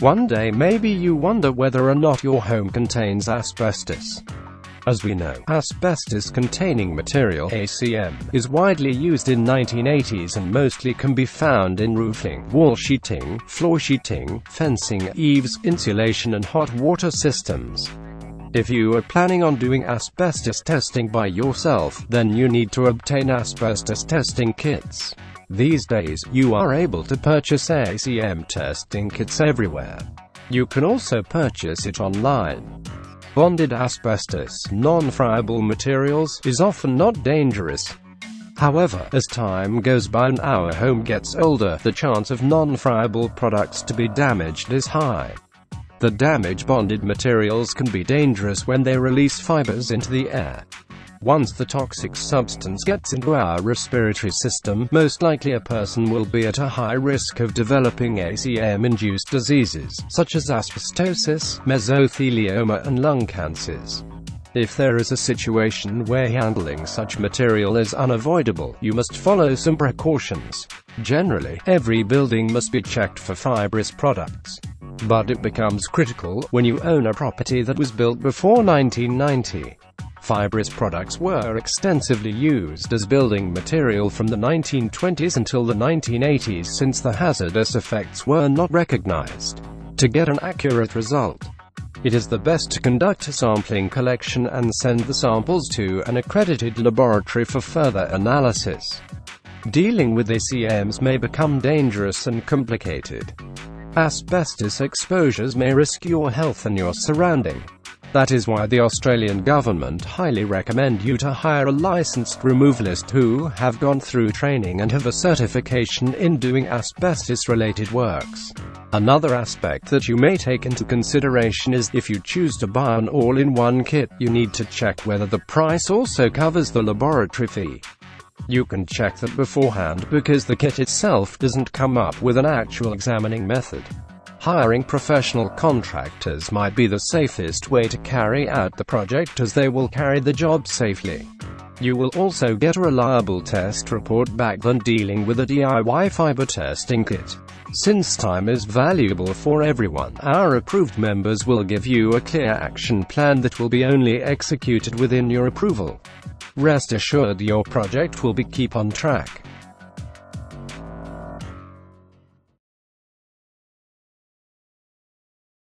One day maybe you wonder whether or not your home contains asbestos. As we know, asbestos-containing material ACM is widely used in 1980s and mostly can be found in roofing, wall sheeting, floor sheeting, fencing, eaves, insulation and hot water systems. If you are planning on doing asbestos testing by yourself, then you need to obtain asbestos testing kits. These days, you are able to purchase ACM testing kits everywhere. You can also purchase it online. Bonded asbestos, non-friable materials, is often not dangerous. However, as time goes by and our home gets older, the chance of non-friable products to be damaged is high. The damage bonded materials can be dangerous when they release fibers into the air. Once the toxic substance gets into our respiratory system, most likely a person will be at a high risk of developing ACM-induced diseases, such as asbestosis, mesothelioma and lung cancers. If there is a situation where handling such material is unavoidable, you must follow some precautions. Generally, every building must be checked for fibrous products. But it becomes critical when you own a property that was built before 1990. Fibrous products were extensively used as building material from the 1920s until the 1980s since the hazardous effects were not recognized. To get an accurate result, it is the best to conduct a sampling collection and send the samples to an accredited laboratory for further analysis. Dealing with ACMs may become dangerous and complicated. Asbestos exposures may risk your health and your surrounding. That is why the Australian government highly recommend you to hire a licensed removalist who have gone through training and have a certification in doing asbestos-related works. Another aspect that you may take into consideration is if you choose to buy an all-in-one kit, you need to check whether the price also covers the laboratory fee. You can check that beforehand because the kit itself doesn't come up with an actual examining method. Hiring professional contractors might be the safest way to carry out the project as they will carry the job safely. You will also get a reliable test report back than dealing with a DIY fiber testing kit. Since time is valuable for everyone, our approved members will give you a clear action plan that will be only executed within your approval. Rest assured your project will be keep on track.